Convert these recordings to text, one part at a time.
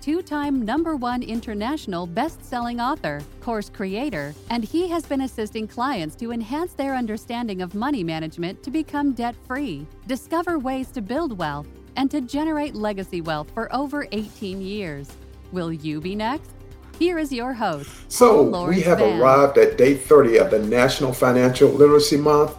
two time number one international best selling author, course creator, and he has been assisting clients to enhance their understanding of money management to become debt free, discover ways to build wealth, and to generate legacy wealth for over 18 years. Will you be next? Here is your host. So, we have Van. arrived at day 30 of the National Financial Literacy Month.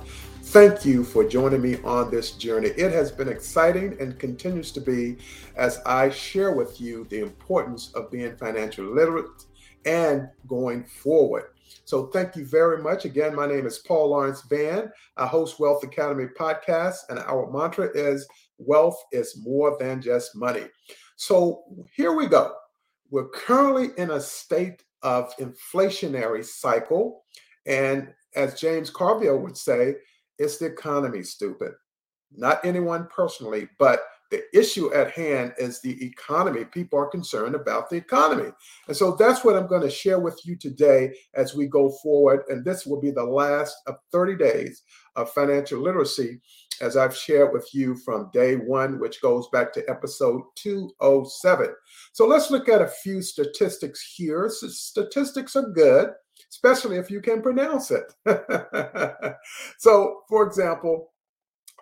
Thank you for joining me on this journey. It has been exciting and continues to be as I share with you the importance of being financially literate and going forward. So, thank you very much. Again, my name is Paul Lawrence Vann. I host Wealth Academy podcast, and our mantra is wealth is more than just money. So, here we go. We're currently in a state of inflationary cycle. And as James Carville would say, it's the economy, stupid. Not anyone personally, but the issue at hand is the economy. People are concerned about the economy. And so that's what I'm going to share with you today as we go forward. And this will be the last of 30 days of financial literacy, as I've shared with you from day one, which goes back to episode 207. So let's look at a few statistics here. So statistics are good especially if you can pronounce it. so, for example,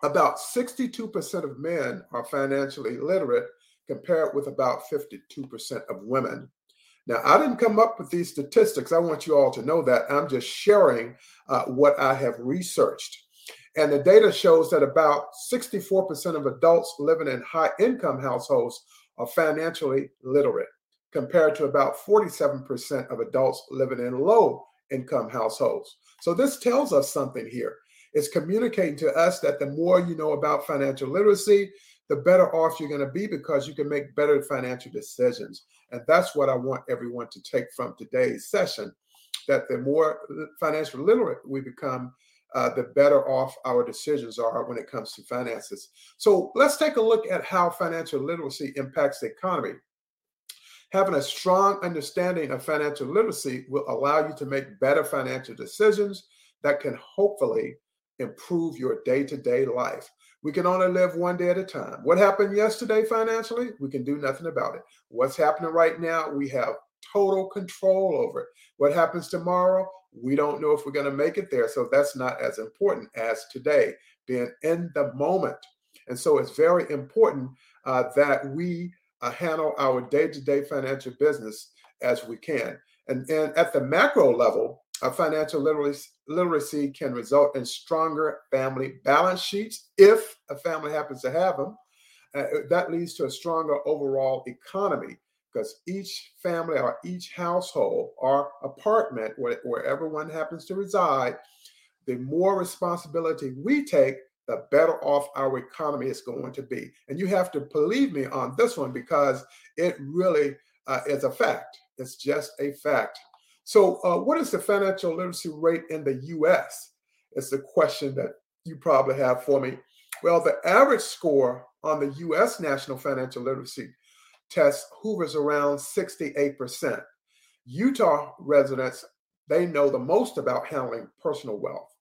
about 62% of men are financially literate, compared with about 52% of women. Now, I didn't come up with these statistics. I want you all to know that. I'm just sharing uh, what I have researched. And the data shows that about 64% of adults living in high income households are financially literate compared to about 47% of adults living in low income households. So this tells us something here. It's communicating to us that the more you know about financial literacy, the better off you're going to be because you can make better financial decisions. And that's what I want everyone to take from today's session that the more financial literate we become, uh, the better off our decisions are when it comes to finances. So let's take a look at how financial literacy impacts the economy. Having a strong understanding of financial literacy will allow you to make better financial decisions that can hopefully improve your day to day life. We can only live one day at a time. What happened yesterday financially? We can do nothing about it. What's happening right now? We have total control over it. What happens tomorrow? We don't know if we're going to make it there. So that's not as important as today, being in the moment. And so it's very important uh, that we uh, handle our day-to-day financial business as we can. And, and at the macro level, a financial literacy, literacy can result in stronger family balance sheets if a family happens to have them. Uh, that leads to a stronger overall economy because each family or each household or apartment, where, wherever one happens to reside, the more responsibility we take, the better off our economy is going to be. And you have to believe me on this one because it really uh, is a fact. It's just a fact. So, uh, what is the financial literacy rate in the US? Is the question that you probably have for me. Well, the average score on the US National Financial Literacy test hovers around 68%. Utah residents, they know the most about handling personal wealth.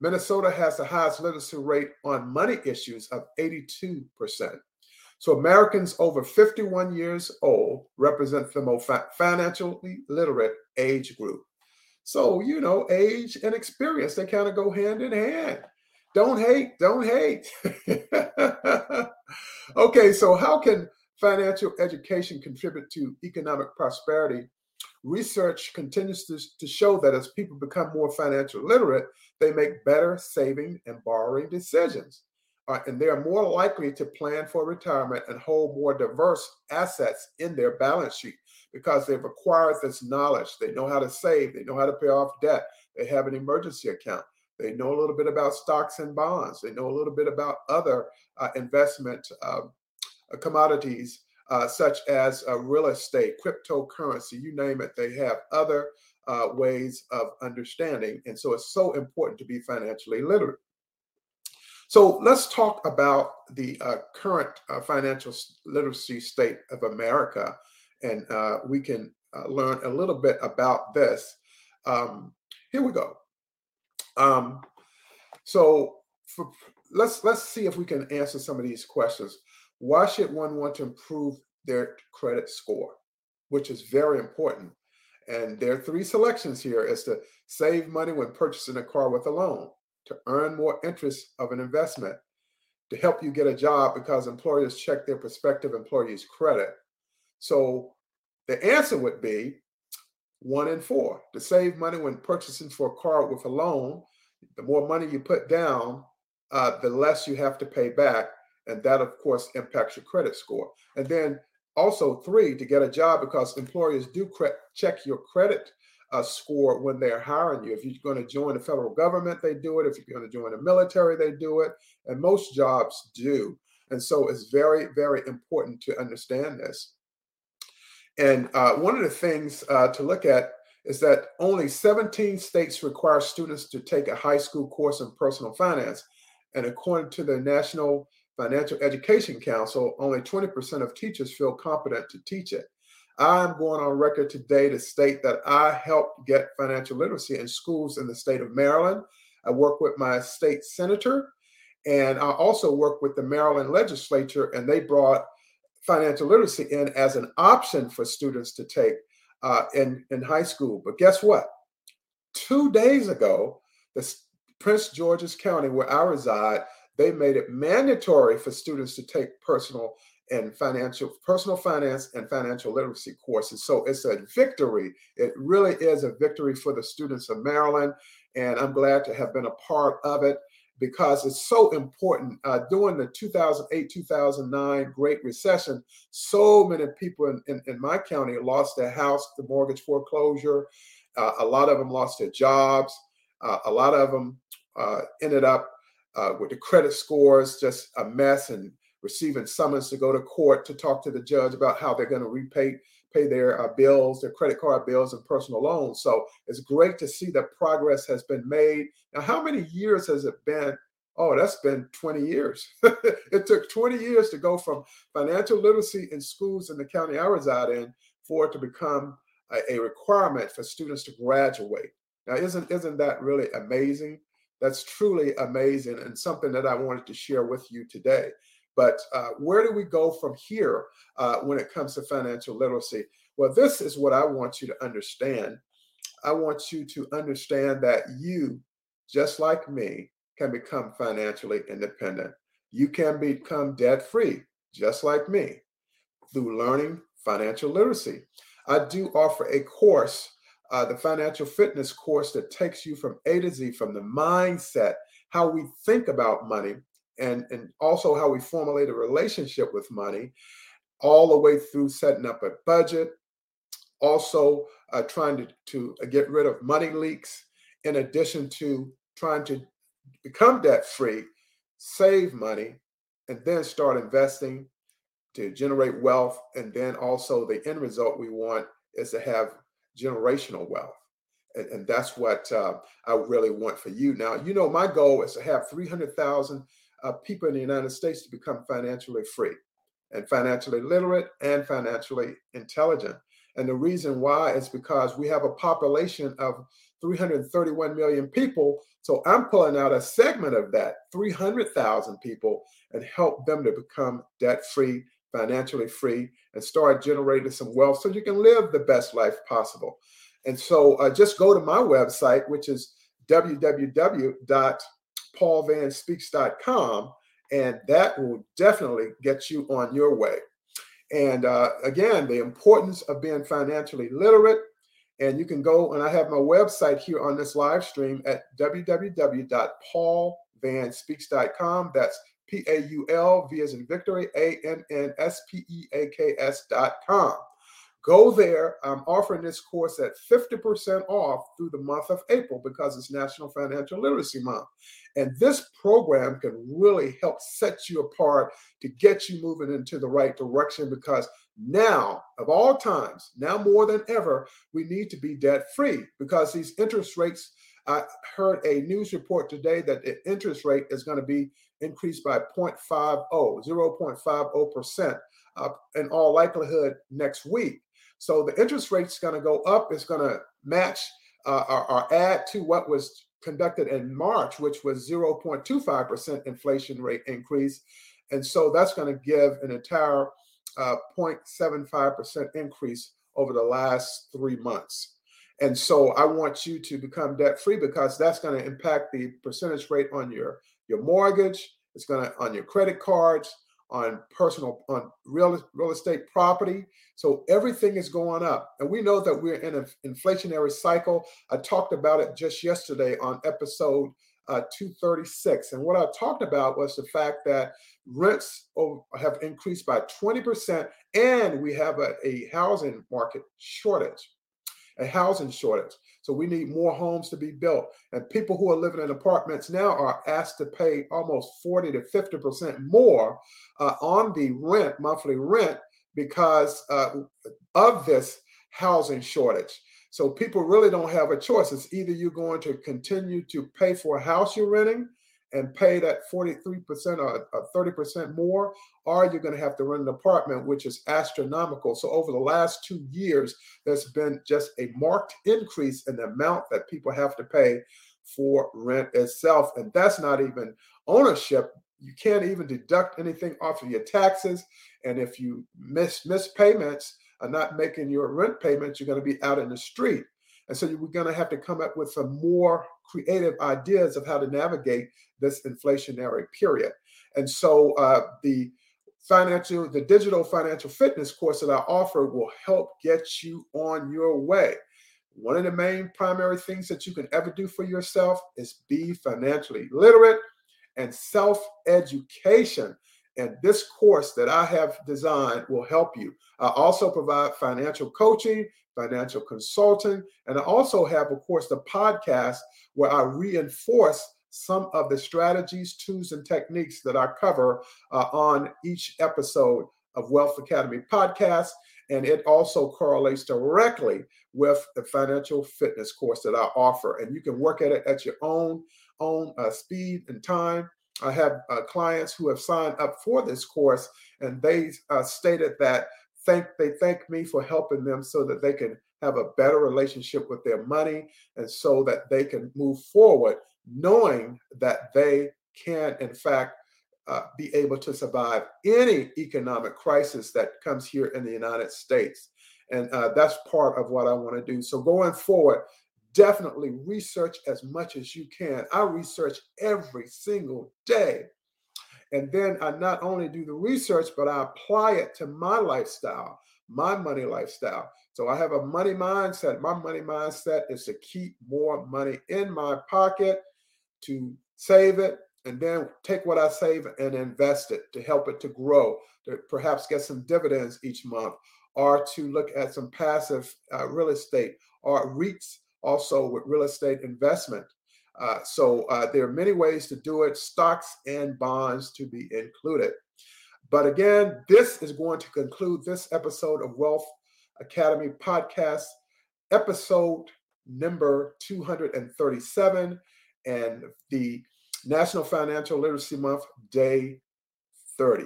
Minnesota has the highest literacy rate on money issues of 82%. So Americans over 51 years old represent the most financially literate age group. So, you know, age and experience, they kind of go hand in hand. Don't hate, don't hate. okay, so how can financial education contribute to economic prosperity Research continues to, to show that as people become more financial literate, they make better saving and borrowing decisions. Uh, and they are more likely to plan for retirement and hold more diverse assets in their balance sheet because they've acquired this knowledge. They know how to save, they know how to pay off debt, they have an emergency account, they know a little bit about stocks and bonds, they know a little bit about other uh, investment uh, commodities uh, such as uh, real estate, cryptocurrency, you name it. They have other uh, ways of understanding. And so it's so important to be financially literate. So let's talk about the uh, current uh, financial literacy state of America, and uh, we can learn a little bit about this. Um, here we go. Um, so for, let's let's see if we can answer some of these questions. Why should one want to improve their credit score, which is very important? And there are three selections here: is to save money when purchasing a car with a loan to earn more interest of an investment, to help you get a job because employers check their prospective employees' credit. So the answer would be one in four to save money when purchasing for a car with a loan. The more money you put down, uh, the less you have to pay back. And that, of course, impacts your credit score. And then also, three, to get a job because employers do cre- check your credit uh, score when they're hiring you. If you're going to join the federal government, they do it. If you're going to join the military, they do it. And most jobs do. And so it's very, very important to understand this. And uh, one of the things uh, to look at is that only 17 states require students to take a high school course in personal finance. And according to the National Financial Education Council, only 20% of teachers feel competent to teach it. I'm going on record today to state that I helped get financial literacy in schools in the state of Maryland. I work with my state senator, and I also work with the Maryland legislature, and they brought financial literacy in as an option for students to take uh, in, in high school. But guess what? Two days ago, the Prince George's County, where I reside, they made it mandatory for students to take personal and financial personal finance and financial literacy courses. So it's a victory. It really is a victory for the students of Maryland. And I'm glad to have been a part of it because it's so important. Uh, during the 2008 2009 Great Recession, so many people in, in, in my county lost their house, the mortgage foreclosure. Uh, a lot of them lost their jobs. Uh, a lot of them uh, ended up uh, with the credit scores just a mess and receiving summons to go to court to talk to the judge about how they're going to repay pay their uh, bills, their credit card bills, and personal loans. So it's great to see that progress has been made. Now, how many years has it been? Oh, that's been 20 years. it took 20 years to go from financial literacy in schools in the county I reside in for it to become a, a requirement for students to graduate. Now, isn't isn't that really amazing? That's truly amazing and something that I wanted to share with you today. But uh, where do we go from here uh, when it comes to financial literacy? Well, this is what I want you to understand. I want you to understand that you, just like me, can become financially independent. You can become debt free, just like me, through learning financial literacy. I do offer a course, uh, the financial fitness course, that takes you from A to Z, from the mindset, how we think about money, and, and also how we formulate a relationship with money, all the way through setting up a budget, also uh, trying to, to get rid of money leaks, in addition to trying to become debt free, save money, and then start investing to generate wealth. And then also the end result we want is to have generational wealth. And, and that's what uh, I really want for you. Now, you know, my goal is to have 300,000 uh, people in the United States to become financially free and financially literate and financially intelligent. And the reason why is because we have a population of 331 million people. So I'm pulling out a segment of that, 300,000 people, and help them to become debt free, financially free, and start generating some wealth so you can live the best life possible. And so uh, just go to my website, which is www.paulvannspeaks.com, and that will definitely get you on your way. And uh, again, the importance of being financially literate. And you can go, and I have my website here on this live stream at www.paulvannspeaks.com. That's P A U L V as in victory, A N N S P E A K S.com. go there. I'm offering this course at 50% off through the month of April because it's National Financial Literacy Month. And this program can really help set you apart to get you moving into the right direction because now, of all times, now more than ever, we need to be debt free because these interest rates. I heard a news report today that the interest rate is going to be increased by 0.50, 0.50%, uh, in all likelihood next week. So the interest rate is going to go up. It's going to match uh, or, or add to what was conducted in March, which was 0.25% inflation rate increase. And so that's going to give an entire uh, 0.75% increase over the last three months. And so I want you to become debt free because that's going to impact the percentage rate on your, your mortgage. It's going to on your credit cards on personal on real real estate property. So everything is going up. And we know that we're in an inflationary cycle. I talked about it just yesterday on episode uh, 236 and what i talked about was the fact that rents have increased by 20% and we have a, a housing market shortage a housing shortage so we need more homes to be built. And people who are living in apartments now are asked to pay almost 40 to 50% more uh, on the rent, monthly rent, because uh, of this housing shortage. So people really don't have a choice. It's either you're going to continue to pay for a house you're renting and pay that 43% or, 30% more, or you're going to have to rent an apartment, which is astronomical. So, over the last two years, there's been just a marked increase in the amount that people have to pay for rent itself. And that's not even ownership. You can't even deduct anything off of your taxes. And if you miss miss payments, are not making your rent payments, you're going to be out in the street. And so we're going to have to come up with some more creative ideas of how to navigate this inflationary period. And so uh, the financial, the digital financial fitness course that I offer will help get you on your way. One of the main primary things that you can ever do for yourself is be financially literate and self education. And this course that I have designed will help you. I also provide financial coaching, financial consulting, and I also have, of course, the podcast where I reinforce some of the strategies, tools, and techniques that I cover uh, on each episode of Wealth Academy podcast. And it also correlates directly with the financial fitness course that I offer. And you can work at it at your own own uh, speed and time. I have uh, clients who have signed up for this course, and they uh, stated that thank they thank me for helping them so that they can have a better relationship with their money and so that they can move forward knowing that they can in fact uh, be able to survive any economic crisis that comes here in the United States. And uh, that's part of what I want to do. So going forward, definitely research as much as you can. I research every single day. And then I not only do the research, but I apply it to my lifestyle, my money lifestyle. So I have a money mindset. My money mindset is to keep more money in my pocket, to save it, and then take what I save and invest it to help it to grow, to perhaps get some dividends each month, or to look at some passive uh, real estate or REITs also with real estate investment. Uh, so uh, there are many ways to do it, stocks and bonds to be included. But again, this is going to conclude this episode of Wealth Academy Podcast, episode number 237, and the National Financial Literacy Month, day 30.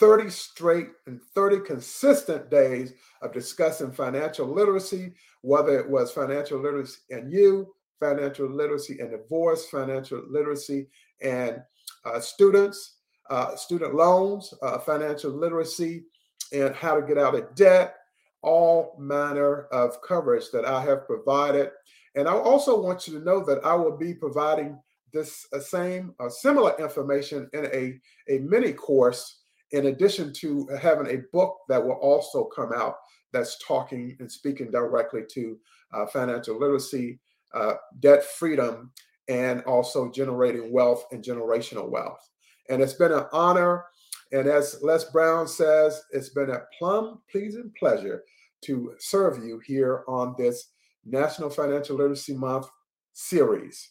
30 straight and 30 consistent days of discussing financial literacy, whether it was financial literacy and you, financial literacy and divorce, financial literacy and uh, students, uh, student loans, uh, financial literacy, and how to get out of debt, all manner of coverage that I have provided. And I also want you to know that I will be providing this uh, same uh, similar information in a, a mini course in addition to having a book that will also come out that's talking and speaking directly to uh, financial literacy, uh, debt freedom, and also generating wealth and generational wealth. And it's been an honor. And as Les Brown says, it's been a plum pleasing pleasure to serve you here on this National Financial Literacy Month series,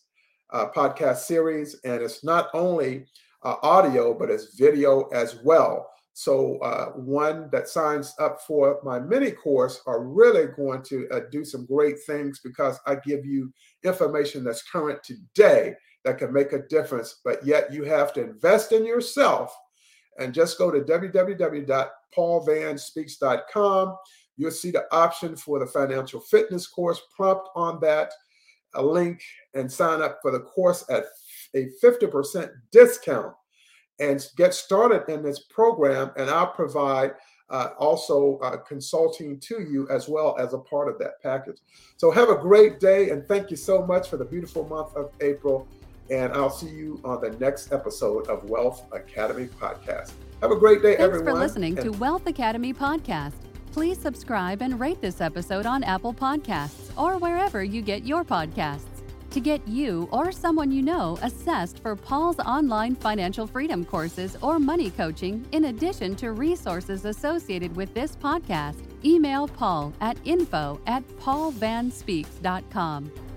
uh, podcast series. And it's not only uh, audio, but it's video as well. So, uh, one that signs up for my mini course are really going to uh, do some great things because I give you information that's current today that can make a difference. But yet, you have to invest in yourself and just go to www.paulvannspeaks.com. You'll see the option for the financial fitness course. Prompt on that a link and sign up for the course at a 50% discount and get started in this program. And I'll provide uh, also uh, consulting to you as well as a part of that package. So have a great day and thank you so much for the beautiful month of April. And I'll see you on the next episode of Wealth Academy Podcast. Have a great day, Thanks everyone. Thanks for listening and- to Wealth Academy Podcast. Please subscribe and rate this episode on Apple Podcasts or wherever you get your podcasts to get you or someone you know assessed for Paul's online financial freedom courses or money coaching, in addition to resources associated with this podcast, email Paul at info at paulvannspeaks.com.